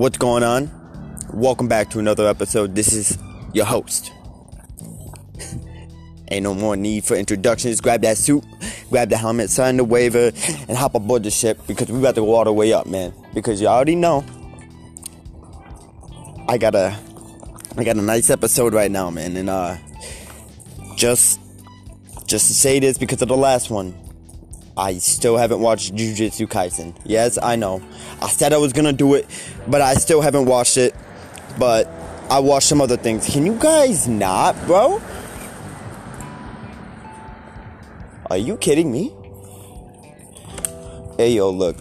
What's going on? Welcome back to another episode. This is your host. Ain't no more need for introductions. Grab that suit, grab the helmet, sign the waiver, and hop aboard the ship because we about to go all the way up, man. Because you already know, I got a, I got a nice episode right now, man. And uh, just, just to say this because of the last one, I still haven't watched Jujutsu Kaisen. Yes, I know. I said I was gonna do it, but I still haven't watched it. But I watched some other things. Can you guys not, bro? Are you kidding me? Hey yo, look.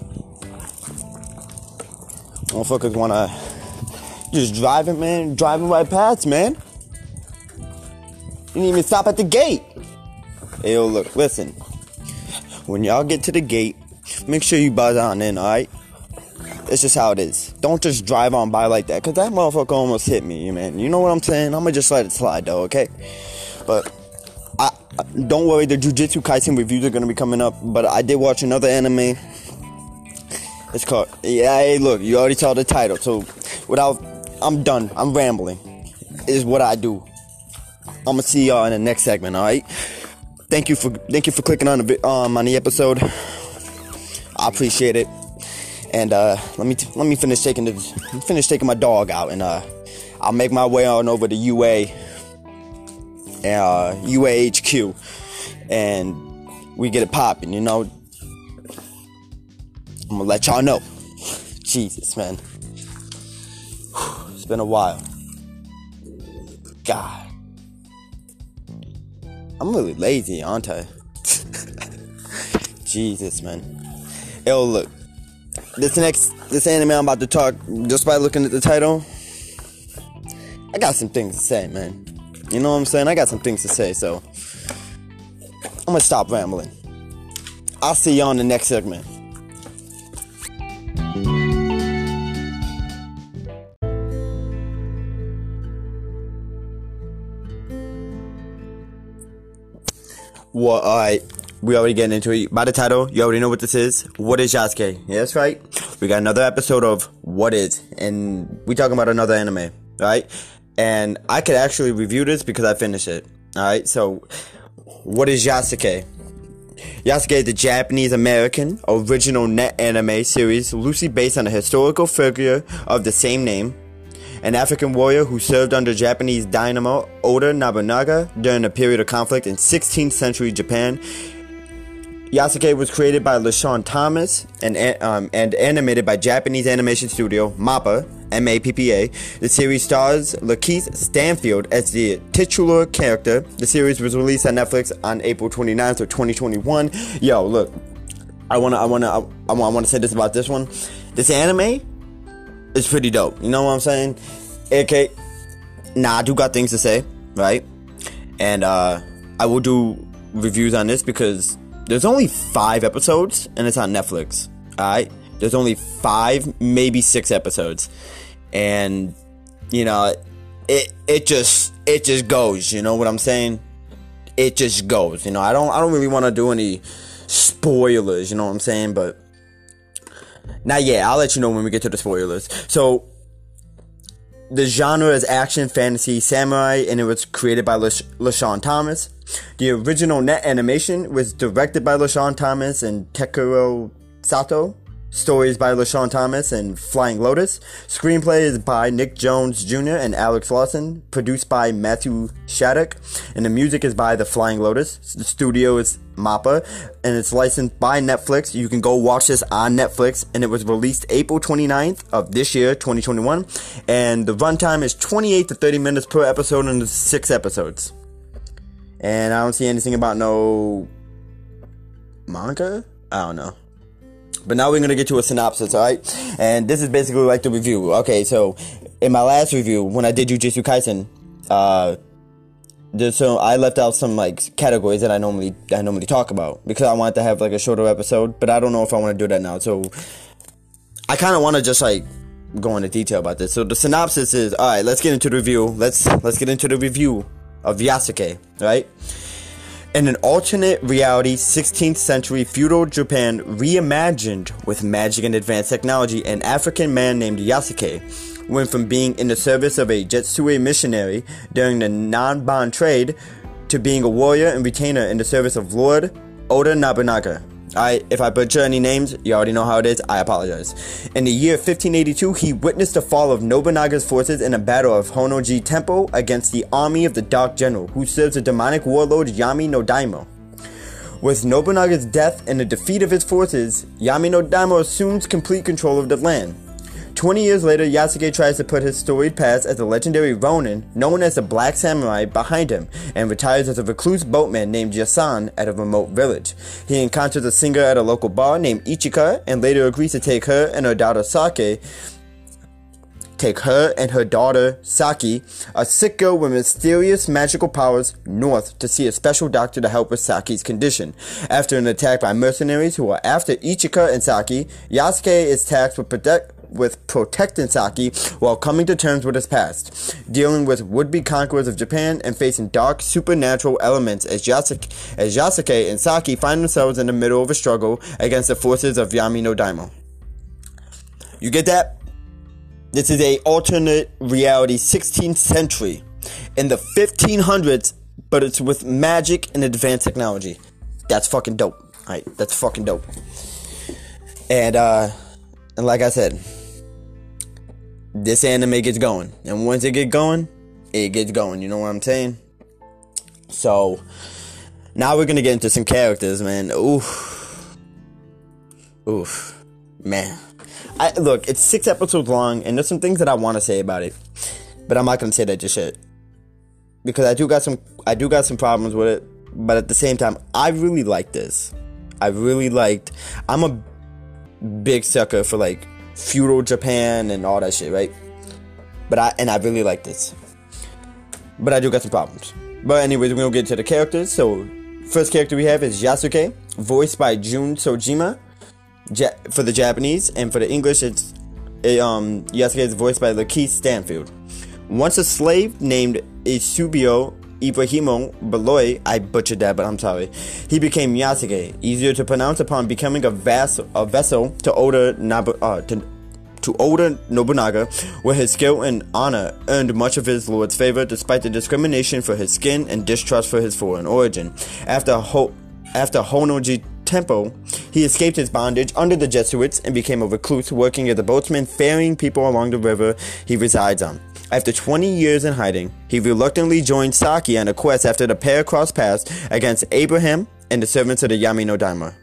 Motherfuckers wanna just driving, man, driving right past, man. You didn't even stop at the gate. Hey yo, look, listen. When y'all get to the gate, make sure you buzz on in, alright? It's just how it is. Don't just drive on by like that, cause that motherfucker almost hit me, you man. You know what I'm saying? I'm gonna just let it slide though, okay? But I, don't worry, the Jujutsu Kaisen reviews are gonna be coming up. But I did watch another anime. It's called Yeah. Hey, look, you already saw the title. So without, I'm done. I'm rambling. Is what I do. I'm gonna see y'all in the next segment. All right. Thank you for thank you for clicking on the um on the episode. I appreciate it. And uh, let me t- let me finish taking the finish taking my dog out, and uh, I'll make my way on over to UA uh, UAHQ, and we get it popping. You know, I'm gonna let y'all know. Jesus, man, it's been a while. God, I'm really lazy, aren't I? Jesus, man. Yo, look, this next this anime I'm about to talk, just by looking at the title, I got some things to say, man. You know what I'm saying? I got some things to say, so I'm gonna stop rambling. I'll see you on the next segment. Well, alright. We already getting into it. By the title, you already know what this is. What is Yasuke? Yeah, that's right. We got another episode of What Is, and we talking about another anime, right? And I could actually review this because I finished it. Alright, so what is Yasuke? Yasuke is the Japanese American original net anime series loosely based on a historical figure of the same name, an African warrior who served under Japanese dynamo Oda Nobunaga during a period of conflict in 16th century Japan. Yasuke was created by LeSean Thomas and, um, and animated by Japanese animation studio MAPPA, M-A-P-P-A. The series stars Lakeith Stanfield as the titular character. The series was released on Netflix on April 29th of 2021. Yo, look, I wanna, I wanna, I, I wanna say this about this one. This anime is pretty dope. You know what I'm saying? Okay, nah, I do got things to say, right? And uh, I will do reviews on this because there's only five episodes and it's on Netflix. Alright? There's only five, maybe six episodes. And you know, it it just it just goes, you know what I'm saying? It just goes. You know, I don't I don't really want to do any spoilers, you know what I'm saying? But now yet. I'll let you know when we get to the spoilers. So the genre is action, fantasy, samurai, and it was created by LeSean Thomas. The original net animation was directed by LeSean Thomas and Takuro Sato. Stories by LeSean Thomas and Flying Lotus. Screenplay is by Nick Jones Jr. and Alex Lawson. Produced by Matthew Shattuck. And the music is by The Flying Lotus. The studio is MAPPA. And it's licensed by Netflix. You can go watch this on Netflix. And it was released April 29th of this year, 2021. And the runtime is 28 to 30 minutes per episode and six episodes. And I don't see anything about no manga. I don't know. But now we're gonna get to a synopsis, alright? And this is basically like the review. Okay, so in my last review, when I did Jujutsu Kaisen, uh, so I left out some like categories that I normally I normally talk about because I wanted to have like a shorter episode, but I don't know if I want to do that now. So I kind of want to just like go into detail about this. So the synopsis is all right. Let's get into the review. Let's let's get into the review of Yasuke, right? In an alternate reality, 16th century feudal Japan reimagined with magic and advanced technology, an African man named Yasuke went from being in the service of a Jesuit missionary during the Nanban trade to being a warrior and retainer in the service of Lord Oda Nobunaga. I, if I butcher any names, you already know how it is. I apologize. In the year 1582, he witnessed the fall of Nobunaga's forces in a battle of Honnoji Temple against the army of the Dark General, who serves the demonic warlord Yami no Daimyo. With Nobunaga's death and the defeat of his forces, Yami no Daimyo assumes complete control of the land. Twenty years later, Yasuke tries to put his storied past as a legendary Ronin, known as the Black Samurai, behind him, and retires as a recluse boatman named Yasan at a remote village. He encounters a singer at a local bar named Ichika, and later agrees to take her and her daughter Sake take her and her daughter, Saki, a sick girl with mysterious magical powers, north to see a special doctor to help with Saki's condition. After an attack by mercenaries who are after Ichika and Saki, Yasuke is tasked with protect with protecting Saki while coming to terms with his past, dealing with would-be conquerors of Japan and facing dark supernatural elements as Yasuke, as Yasuke and Saki find themselves in the middle of a struggle against the forces of Yami no Daimyo. You get that? This is a alternate reality 16th century in the 1500s, but it's with magic and advanced technology. That's fucking dope. Alright, that's fucking dope. And uh and like I said, this anime gets going. And once it gets going, it gets going. You know what I'm saying? So now we're gonna get into some characters, man. Oof. Oof. Man. I look, it's six episodes long, and there's some things that I wanna say about it. But I'm not gonna say that just yet. Because I do got some I do got some problems with it. But at the same time, I really like this. I really liked I'm a big sucker for like feudal Japan and all that shit, right? But I and I really like this. But I do got some problems. But anyways, we're gonna get to the characters. So first character we have is Yasuke, voiced by Jun Soejima ja- for the Japanese, and for the English it's it, um Yasuke is voiced by Lakeith Stanfield. Once a slave named Eusebio Ibrahimo Beloy, I butchered that, but I'm sorry. He became Yasuke, easier to pronounce upon becoming a, vas- a vessel to Nabu- uh, to, to Oda Nobunaga, where his skill and honor earned much of his lord's favor despite the discrimination for his skin and distrust for his foreign origin. After Ho- after Honnoji Temple, he escaped his bondage under the Jesuits and became a recluse working as a boatsman ferrying people along the river he resides on. After 20 years in hiding, he reluctantly joined Saki on a quest after the pair crossed paths against Abraham and the servants of the Yami no Daimyo.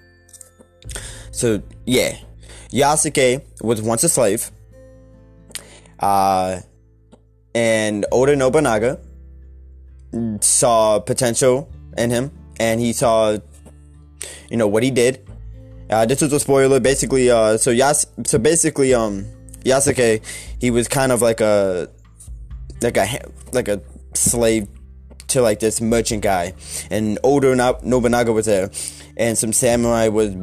So, yeah. Yasuke was once a slave. Uh, and Oda Nobunaga saw potential in him, and he saw, you know, what he did. Uh, this was a spoiler, basically. Uh, so Yas, so basically, um, Yasuke, he was kind of like a like a like a slave to like this merchant guy, and Oda Nobunaga was there, and some samurai was,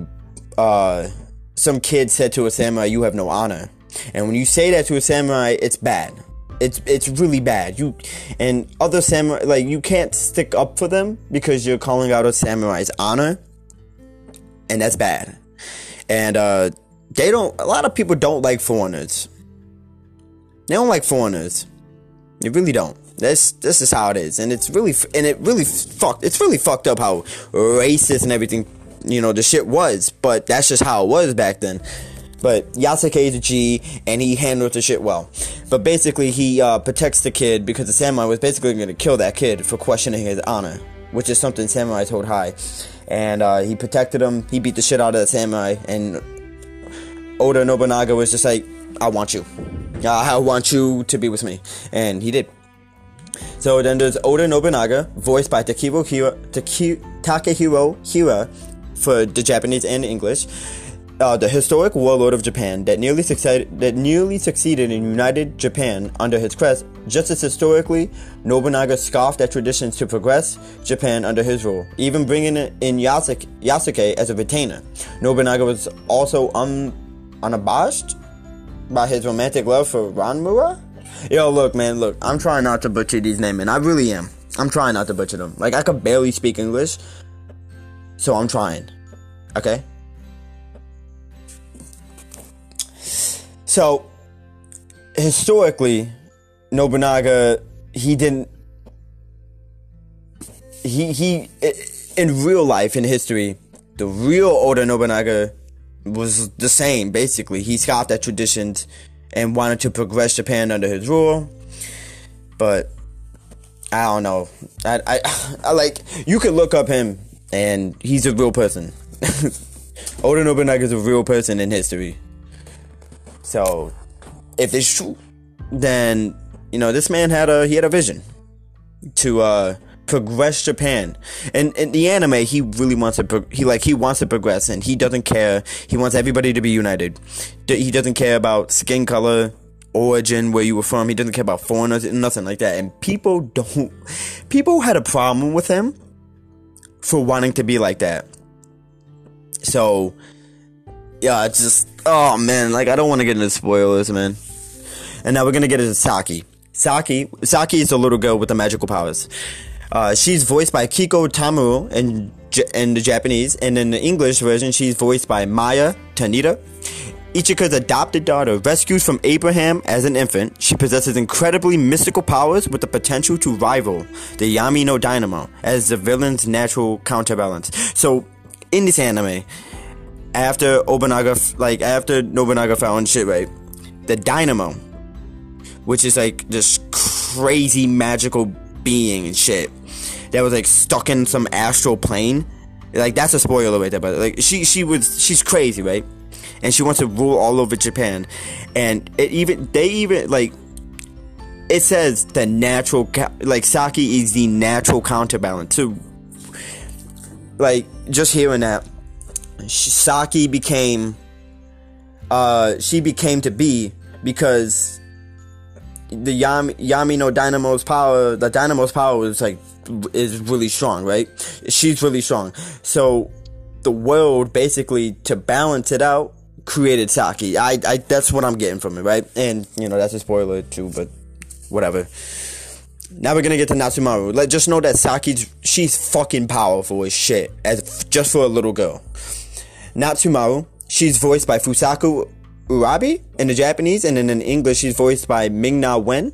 uh, some kid said to a samurai, "You have no honor," and when you say that to a samurai, it's bad. It's it's really bad. You and other samurai like you can't stick up for them because you're calling out a samurai's honor, and that's bad. And uh, they don't. A lot of people don't like foreigners. They don't like foreigners. They really don't. This this is how it is, and it's really and it really fucked. It's really fucked up how racist and everything, you know, the shit was. But that's just how it was back then. But Yasuke is a G, and he handled the shit well. But basically, he uh, protects the kid because the samurai was basically going to kill that kid for questioning his honor, which is something samurai hold high. And uh, he protected him. He beat the shit out of the samurai, and Oda Nobunaga was just like, "I want you." I want you to be with me. And he did. So then there's Oda Nobunaga, voiced by Takehiro Hira, Takehiro Hira for the Japanese and English. Uh, the historic warlord of Japan that nearly succeeded that nearly succeeded in united Japan under his crest. Just as historically, Nobunaga scoffed at traditions to progress Japan under his rule, even bringing in Yasuke, Yasuke as a retainer. Nobunaga was also un, unabashed by his romantic love for Ranmura? Yo, look, man, look, I'm trying not to butcher these names, and I really am. I'm trying not to butcher them. Like I could barely speak English, so I'm trying. Okay. So historically, Nobunaga he didn't he he in real life in history the real Oda Nobunaga was the same basically. He scoffed at traditions and wanted to progress Japan under his rule. But I don't know. I I, I like you could look up him and he's a real person. Oda Nobunaga is a real person in history so if it's true then you know this man had a he had a vision to uh progress Japan. And in the anime, he really wants to he like he wants to progress, and he doesn't care. He wants everybody to be united. He doesn't care about skin color, origin, where you were from. He doesn't care about foreigners, nothing like that. And people don't. People had a problem with him for wanting to be like that. So, yeah, it's just oh man, like I don't want to get into spoilers, man. And now we're gonna get into Saki. Saki, Saki is a little girl with the magical powers. Uh, she's voiced by Kiko Tamuro in, in the Japanese, and in the English version, she's voiced by Maya Tanida. Ichika's adopted daughter, rescued from Abraham as an infant, she possesses incredibly mystical powers with the potential to rival the Yami no Dynamo as the villain's natural counterbalance. So, in this anime, after Nobunaga, like after Nobunaga found shit right, the Dynamo, which is like this crazy magical being and shit, that was like stuck in some astral plane. Like that's a spoiler right there, but like she she was she's crazy, right? And she wants to rule all over Japan, and it even they even like it says the natural like Saki is the natural counterbalance. to like just hearing that, Saki became uh she became to be because the Yami, Yami no Dynamo's power, the Dynamo's power is like is really strong, right? She's really strong. So the world basically to balance it out created Saki. I, I that's what I'm getting from it, right? And you know that's a spoiler too, but whatever. Now we're gonna get to Natsumaru. Let just know that Saki's she's fucking powerful as shit, as just for a little girl. Natsumaru, she's voiced by Fusaku Urabi in the Japanese, and then in English she's voiced by Ming-Na Wen.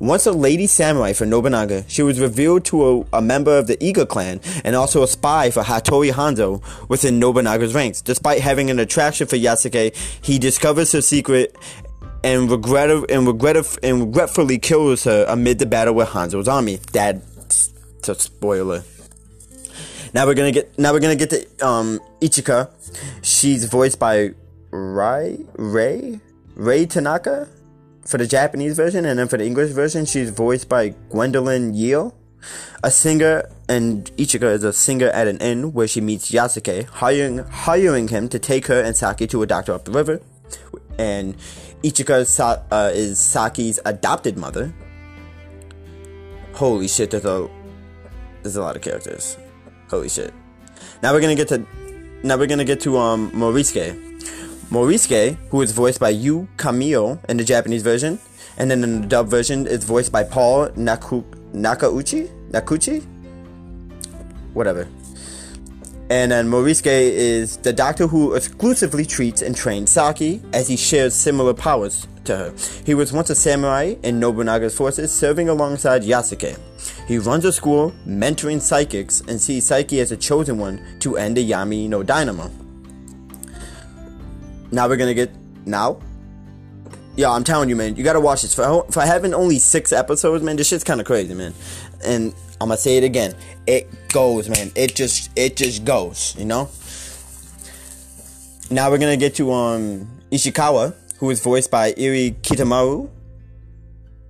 Once a lady samurai for Nobunaga, she was revealed to a, a, member of the Iga clan and also a spy for Hattori Hanzo within Nobunaga's ranks. Despite having an attraction for Yasuke, he discovers her secret and regret and regret and regretfully kills her amid the battle with Hanzo's army. That's a spoiler. Now we're gonna get now we're gonna get to um, Ichika. She's voiced by Rai Ray Ray Tanaka for the Japanese version, and then for the English version, she's voiced by Gwendolyn Yeo, a singer, and Ichika is a singer at an inn where she meets Yasuke, hiring hiring him to take her and Saki to a doctor up the river, and Ichika Sa- uh, is Saki's adopted mother. Holy shit! There's a there's a lot of characters. Holy shit! Now we're gonna get to now we're gonna get to um Morisuke. Morisuke, who is voiced by Yu Kamio in the Japanese version, and then in the dub version, it's voiced by Paul Naku- Nakauchi? Nakuchi? Whatever. And then Morisuke is the doctor who exclusively treats and trains Saki, as he shares similar powers to her. He was once a samurai in Nobunaga's forces, serving alongside Yasuke. He runs a school, mentoring psychics, and sees Psyche as a chosen one to end the Yami no Dynamo. Now we're gonna get now. Yeah, I'm telling you, man, you gotta watch this. For for having only six episodes, man, this shit's kind of crazy, man. And I'm gonna say it again. It goes, man. It just it just goes, you know. Now we're gonna get to um Ishikawa, who is voiced by Iri Kitamaru.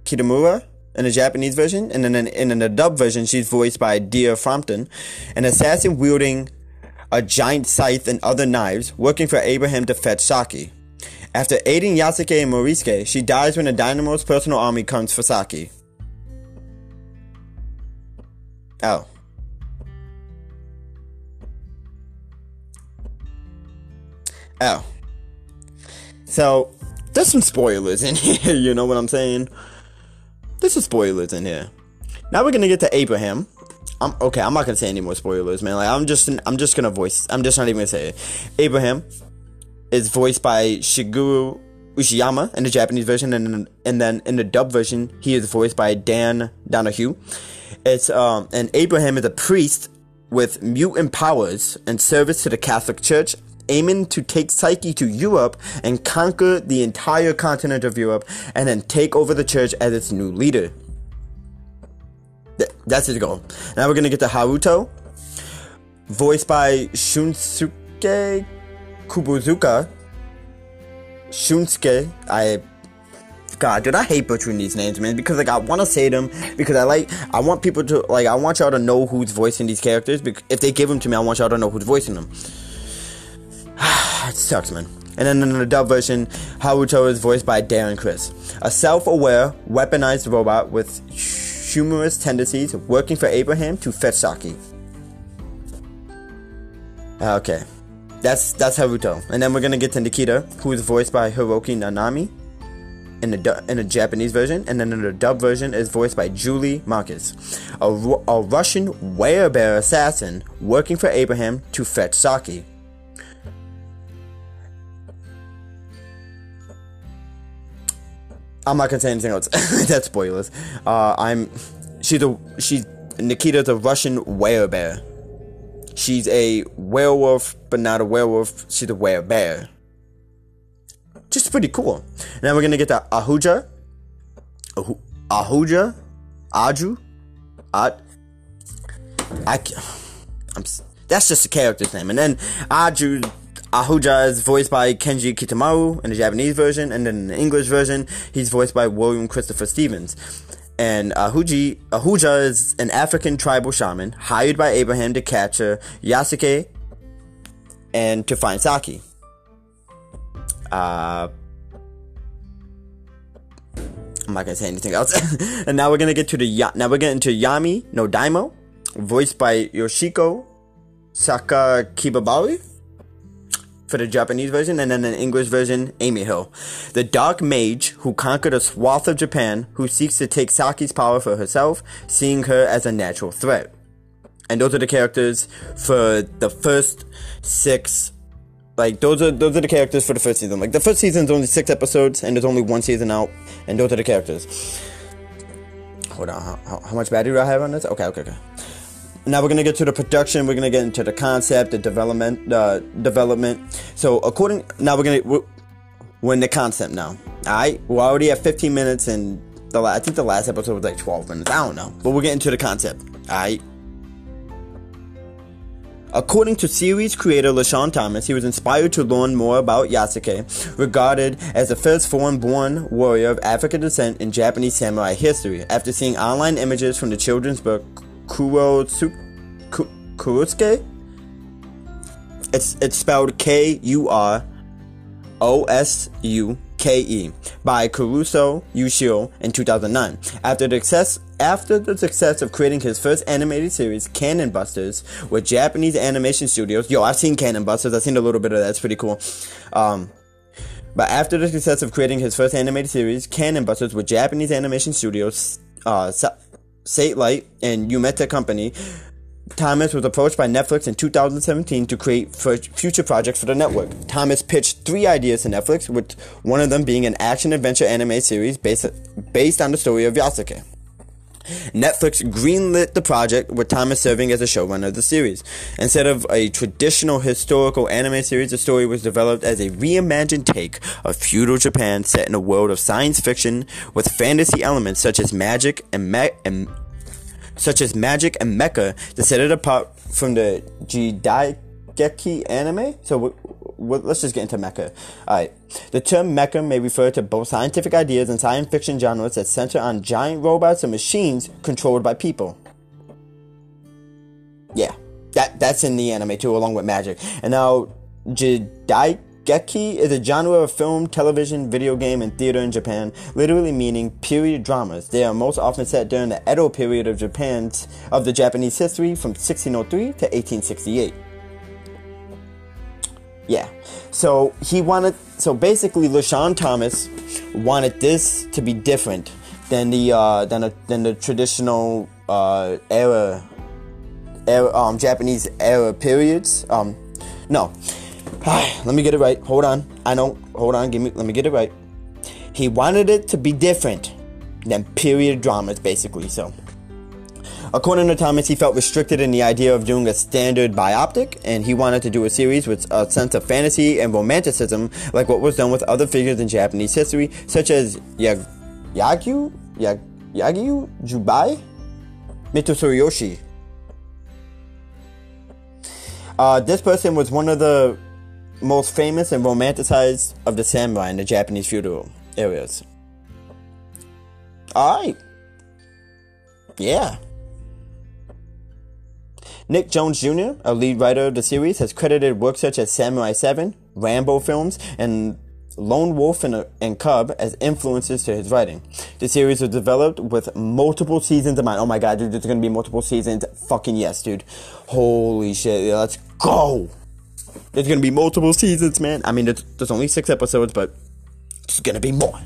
Kitamura in the Japanese version, and then in, in the dub version, she's voiced by Dia Frampton, an assassin wielding a giant scythe, and other knives, working for Abraham to fetch Saki. After aiding Yasuke and Morisuke, she dies when the Dynamo's personal army comes for Saki. Oh. Oh. So, there's some spoilers in here, you know what I'm saying? There's some spoilers in here. Now we're gonna get to Abraham. I'm okay. I'm not gonna say any more spoilers, man. Like I'm just I'm just gonna voice. I'm just not even gonna say it. Abraham is voiced by Shigeru Uchiyama in the Japanese version, and and then in the dub version, he is voiced by Dan Donahue. It's um, and Abraham is a priest with mutant powers and service to the Catholic Church, aiming to take Psyche to Europe and conquer the entire continent of Europe, and then take over the church as its new leader. Th- that's his goal. Now we're gonna get to Haruto, voiced by Shunsuke Kubozuka. Shunsuke, I God, dude, I hate butchering these names, man, because like I want to say them because I like I want people to like I want y'all to know who's voicing these characters. Because if they give them to me, I want y'all to know who's voicing them. it sucks, man. And then in the dub version, Haruto is voiced by Darren Criss, a self-aware, weaponized robot with humorous tendencies, working for Abraham to fetch Saki. Ah, okay, that's that's Haruto, and then we're gonna get to Nikita, who is voiced by Hiroki Nanami in the in the Japanese version, and then in the dub version is voiced by Julie Marcus, a, a Russian werebear assassin working for Abraham to fetch Saki. I'm not gonna say anything else. That's spoilers. Uh, I'm. She's a. She's Nikita's a Russian werebear. She's a werewolf, but not a werewolf. She's a werebear just pretty cool. Now we're gonna get to Ahuja, Ahuja, Aju, Ad. I, I'm, that's just a character's name, and then Aju. Ahuja is voiced by Kenji Kitamaru in the Japanese version, and then in the English version, he's voiced by William Christopher Stevens. And Ahuji, Ahuja is an African tribal shaman hired by Abraham to capture Yasuke and to find Saki. Uh, I'm not gonna say anything else. and now we're gonna get to the ya- now we're getting to Yami no Daimo, voiced by Yoshiko Sakakibabari for the Japanese version, and then an English version, Amy Hill, the dark mage who conquered a swath of Japan, who seeks to take Saki's power for herself, seeing her as a natural threat. And those are the characters for the first six like those are those are the characters for the first season. Like the first season is only six episodes, and there's only one season out, and those are the characters. Hold on, how, how much battery do I have on this? Okay, okay, okay. Now we're gonna get to the production. We're gonna get into the concept, the development, uh, development. So according, now we're gonna we're, we're in the concept now. All right, we're already have 15 minutes, and the I think the last episode was like 12 minutes. I don't know, but we're getting to the concept. All right. According to series creator LeSean Thomas, he was inspired to learn more about Yasuke, regarded as the first foreign-born warrior of African descent in Japanese samurai history, after seeing online images from the children's book Kurotsuke. It's it's spelled K U R O S U K-E by Karuso Yushio in 2009. After the success after the success of creating his first animated series, Cannon Busters, with Japanese animation studios. Yo, I've seen Cannon Busters. I've seen a little bit of that. It's pretty cool. Um, but after the success of creating his first animated series, Cannon Busters, with Japanese animation studios, uh, Satelight and Yumeta Company, Thomas was approached by Netflix in 2017 to create future projects for the network. Thomas pitched three ideas to Netflix, with one of them being an action adventure anime series based, based on the story of Yasuke. Netflix greenlit the project with Thomas serving as a showrunner of the series. Instead of a traditional historical anime series, the story was developed as a reimagined take of feudal Japan set in a world of science fiction with fantasy elements such as magic and, ma- and such as magic and mecha to set it apart from the Jidaigeki anime. So let's just get into mecha. Alright. The term mecha may refer to both scientific ideas and science fiction genres that center on giant robots and machines controlled by people. Yeah. That, that's in the anime too, along with magic. And now, Jidaigeki Geki is a genre of film, television, video game, and theater in Japan, literally meaning period dramas. They are most often set during the Edo period of Japan's of the Japanese history from 1603 to 1868. Yeah. So he wanted so basically LeSean Thomas wanted this to be different than the uh, than a, than the traditional uh, era, era, um, Japanese era periods. Um, no, let me get it right. Hold on. I know. Hold on. Give me. Let me get it right. He wanted it to be different than period dramas, basically. So, according to Thomas, he felt restricted in the idea of doing a standard biopic, and he wanted to do a series with a sense of fantasy and romanticism, like what was done with other figures in Japanese history, such as Yag- Yagyu, Yag- Yagyu Jubei, Mito Tsuruyoshi. Uh, this person was one of the most famous and romanticized of the samurai in the Japanese feudal areas. Alright. Yeah. Nick Jones Jr., a lead writer of the series, has credited works such as Samurai 7, Rambo films, and Lone Wolf and, and Cub as influences to his writing. The series was developed with multiple seasons in mind. Oh my god, dude, there's gonna be multiple seasons. Fucking yes, dude. Holy shit, let's go! There's gonna be multiple seasons, man. I mean, there's, there's only six episodes, but there's gonna be more.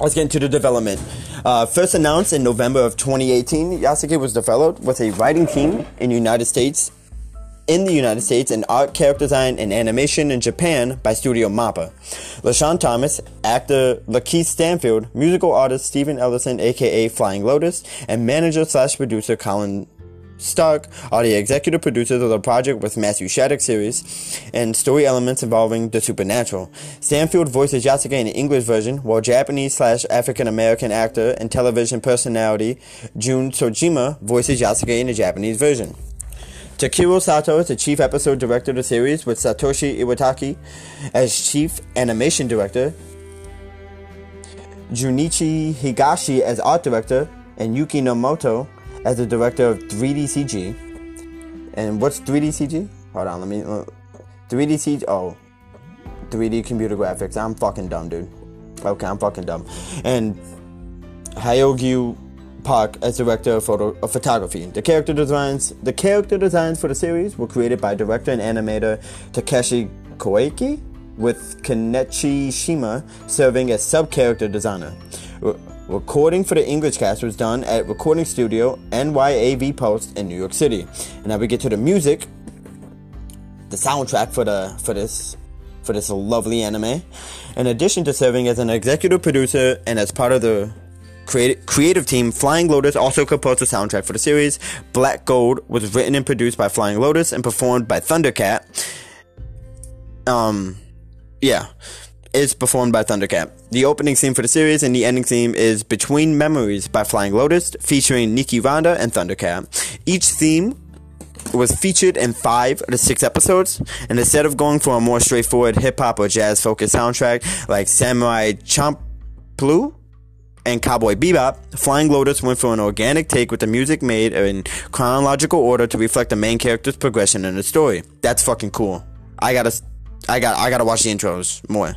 Let's get into the development. Uh, first announced in November of 2018, Yasuke was developed with a writing team in the United States, in the United States, and art, character design, and animation in Japan by Studio Mappa. LeSean Thomas, actor Lakeith Stanfield, musical artist Stephen Ellison, aka Flying Lotus, and manager slash producer Colin Stark are the executive producers of the project with Matthew Shattuck series and story elements involving the supernatural. Stanfield voices Yasuke in the English version, while Japanese slash African American actor and television personality Jun Soejima voices Yasuke in the Japanese version. Takiro Sato is the chief episode director of the series, with Satoshi Iwataki as chief animation director, Junichi Higashi as art director, and Yuki Nomoto as the director of 3D CG. And what's 3D CG? Hold on, let me. Uh, 3D CG. Oh, 3D computer graphics. I'm fucking dumb, dude. Okay, I'm fucking dumb. And Hyogyu Park as director of, photo, of photography. The character designs, the character designs for the series were created by director and animator Takeshi Koike, with Kenichi Shima serving as sub-character designer. Recording for the English cast was done at Recording Studio NYAV Post in New York City. And now we get to the music, the soundtrack for the for this for this lovely anime. In addition to serving as an executive producer and as part of the creative, creative team, Flying Lotus also composed the soundtrack for the series. Black Gold was written and produced by Flying Lotus and performed by Thundercat. Um, yeah, is performed by Thundercat. The opening theme for the series and the ending theme is Between Memories by Flying Lotus, featuring Niki Randa and Thundercat. Each theme was featured in five of the six episodes, and instead of going for a more straightforward hip hop or jazz focused soundtrack like Samurai Champloo and Cowboy Bebop, Flying Lotus went for an organic take with the music made in chronological order to reflect the main character's progression in the story. That's fucking cool. I gotta, I got, I gotta watch the intros more.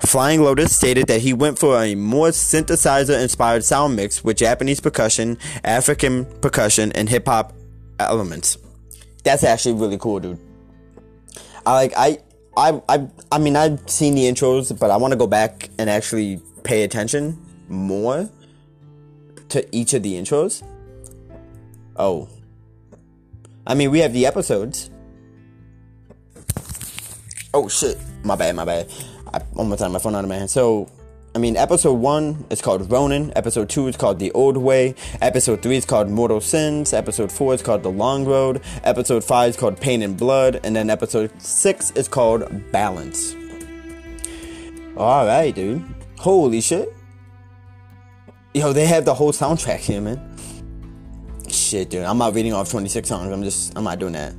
Flying Lotus stated that he went for a more synthesizer inspired sound mix with Japanese percussion, African percussion, and hip hop elements. That's actually really cool, dude. I like I I I I mean I've seen the intros, but I want to go back and actually pay attention more to each of the intros. Oh. I mean, we have the episodes. Oh shit. My bad, my bad. I almost had my phone out of my hand. So, I mean, episode one is called Ronin. Episode two is called The Old Way. Episode three is called Mortal Sins. Episode four is called The Long Road. Episode five is called Pain and Blood. And then episode six is called Balance. Alright, dude. Holy shit. Yo, they have the whole soundtrack here, man. Shit, dude. I'm not reading off 26 songs. I'm just, I'm not doing that.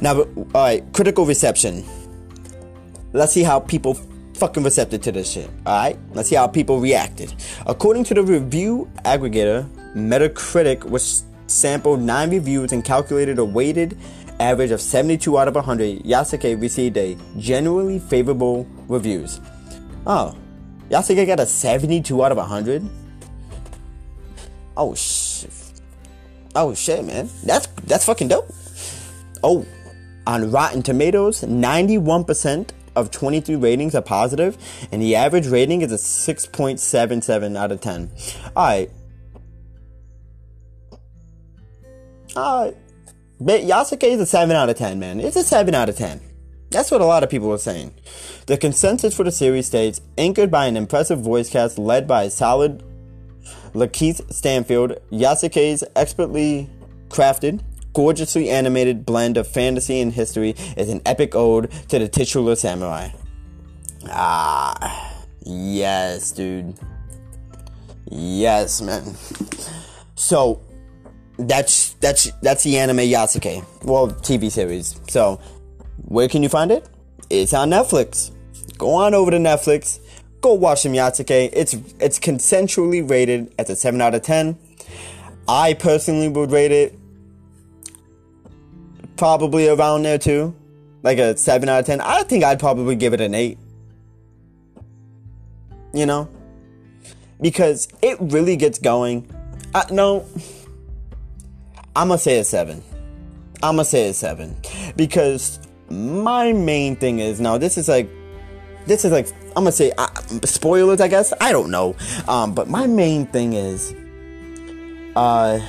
Now, alright, critical reception. Let's see how people fucking receptive to this shit. Alright? Let's see how people reacted. According to the review aggregator, Metacritic was sampled nine reviews and calculated a weighted average of 72 out of 100. Yasuke received a genuinely favorable reviews. Oh, Yasuke got a 72 out of 100? Oh shit. Oh shit, man. That's that's fucking dope. Oh, on Rotten Tomatoes, 91% of 23 ratings are positive, and the average rating is a 6.77 out of 10. Alright. Alright. Yasuke is a 7 out of 10, man. It's a 7 out of 10. That's what a lot of people are saying. The consensus for the series states anchored by an impressive voice cast led by solid Lakeith Stanfield, Yasuke's expertly crafted, gorgeously animated blend of fantasy and history is an epic ode to the titular samurai. Ah, yes, dude. Yes, man. So that's that's that's the anime Yasuke, well, TV series. So where can you find it? It's on Netflix. Go on over to Netflix. Go watch some Yasuke. It's it's consensually rated as a seven out of ten. I personally would rate it probably around there too, like a seven out of ten. I think I'd probably give it an eight. You know, because it really gets going. I, no, I'm gonna say a seven. I'm gonna say a seven because my main thing is now this is like this is like I'm gonna say uh, spoilers I guess I don't know um, but my main thing is uh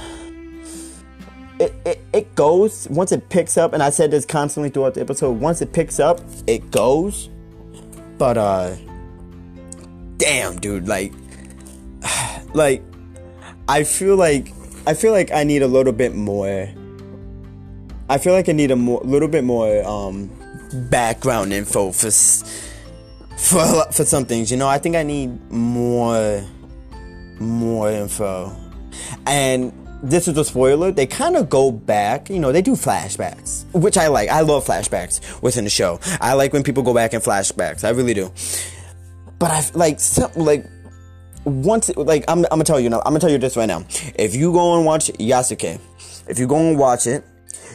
it, it, it goes once it picks up and I said this constantly throughout the episode once it picks up it goes but uh damn dude like like I feel like I feel like I need a little bit more I feel like I need a more, little bit more um, background info for for for some things. You know, I think I need more more info. And this is a spoiler. They kind of go back. You know, they do flashbacks, which I like. I love flashbacks within the show. I like when people go back in flashbacks. I really do. But I like some, like once like I'm, I'm gonna tell you now. I'm gonna tell you this right now. If you go and watch Yasuke, if you go and watch it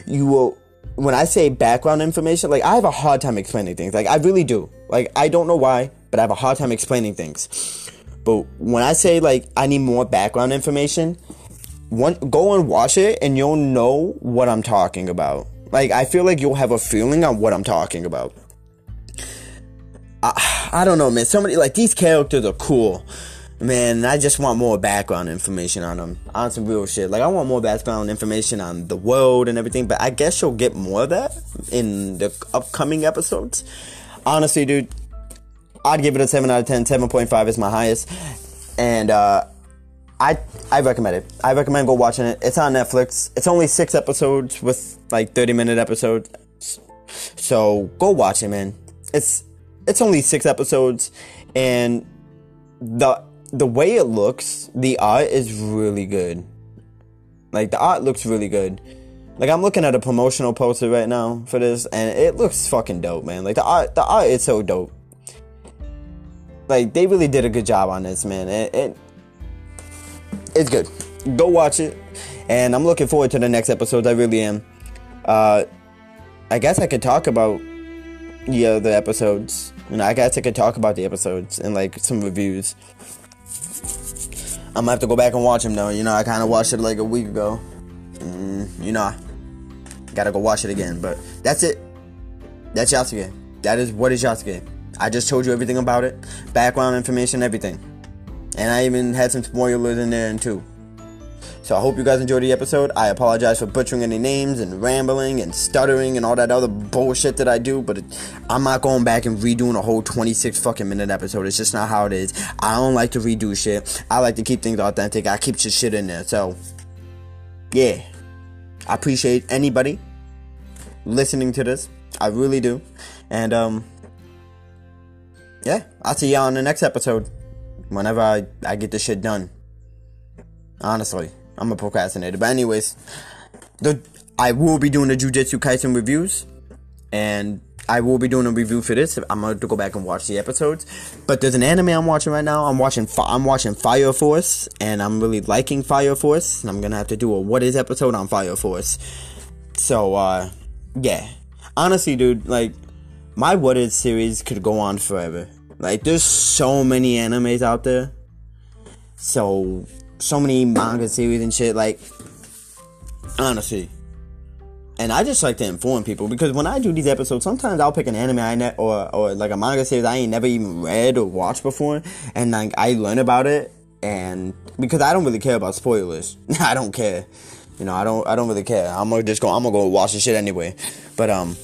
you will when I say background information, like I have a hard time explaining things. Like I really do. Like I don't know why, but I have a hard time explaining things. But when I say like I need more background information, one go and watch it and you'll know what I'm talking about. Like I feel like you'll have a feeling on what I'm talking about. I, I don't know, man. Somebody like these characters are cool man, I just want more background information on them, on some real shit. Like I want more background information on the world and everything. But I guess you'll get more of that in the upcoming episodes. Honestly, dude, I'd give it a seven out of 10. 7.5 is my highest, and uh, I I recommend it. I recommend go watching it. It's on Netflix. It's only six episodes with like 30 minute episodes. So go watch it, man. It's it's only six episodes, and the the way it looks, the art is really good. Like the art looks really good. Like I'm looking at a promotional poster right now for this, and it looks fucking dope, man. Like the art, the art is so dope. Like they really did a good job on this, man. It, it it's good. Go watch it, and I'm looking forward to the next episodes. I really am. Uh, I guess I could talk about the other episodes. You know, I guess I could talk about the episodes and like some reviews. I'm gonna have to go back and watch them though. You know, I kind of watched it like a week ago. Mm, you know, I gotta go watch it again. But that's it. That's Yasuke. That is what is Yasuke. I just told you everything about it, background information, everything, and I even had some spoilers in there too. So I hope you guys enjoyed the episode. I apologize for butchering any names and rambling and stuttering and all that other bullshit that I do, but it, I'm not going back and redoing a whole 26 fucking minute episode. It's just not how it is. I don't like to redo shit. I like to keep things authentic. I keep your shit in there. So, yeah. I appreciate anybody listening to this. I really do. And, um, yeah, I'll see y'all on the next episode whenever I, I get this shit done. Honestly. I'm a procrastinator. But anyways, the I will be doing the Jujutsu Kaisen reviews, and I will be doing a review for this. I'm going to go back and watch the episodes. But there's an anime I'm watching right now. I'm watching I'm watching Fire Force, and I'm really liking Fire Force. And I'm gonna have to do a what is episode on Fire Force. So uh, yeah, honestly, dude, like my what is series could go on forever. Like there's so many animes out there. So so many manga series and shit. Like, honestly. And I just like to inform people because when I do these episodes, sometimes I'll pick an anime I ne- or or like a manga series I ain't never even read or watched before, and like I learn about it, and because I don't really care about spoilers, I don't care. You know, I don't I don't really care. I'm gonna just go. I'm gonna go watch the shit anyway. But um,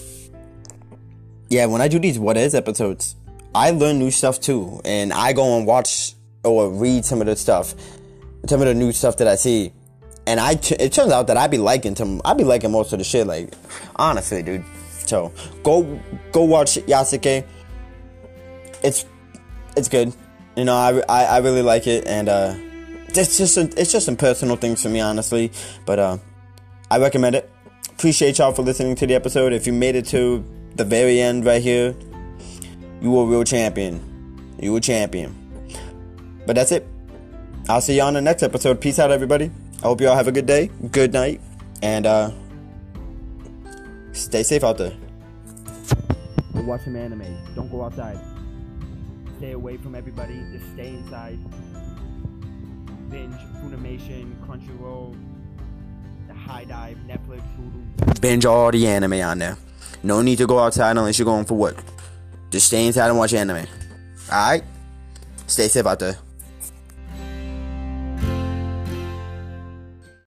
yeah, when I do these what is episodes, I learn new stuff too, and I go and watch or read some of the stuff, some of the new stuff that I see, and I it turns out that I be liking some. I be liking most of the shit. Like honestly, dude. So go go watch Yasuke. It's it's good. You know, I, I, I really like it, and uh, it's just a, it's just some personal things for me, honestly. But uh, I recommend it. Appreciate y'all for listening to the episode. If you made it to the very end right here, you a real champion. You a champion. But that's it. I'll see y'all on the next episode. Peace out, everybody. I hope y'all have a good day, good night, and uh, stay safe out there. Watch some anime. Don't go outside. Stay away from everybody. Just stay inside. Binge, Funimation, Crunchyroll, the HIDIVE, Netflix, Hulu. Binge all the anime on there. No need to go outside unless you're going for work. Just stay inside and watch anime. Alright? Stay safe out there.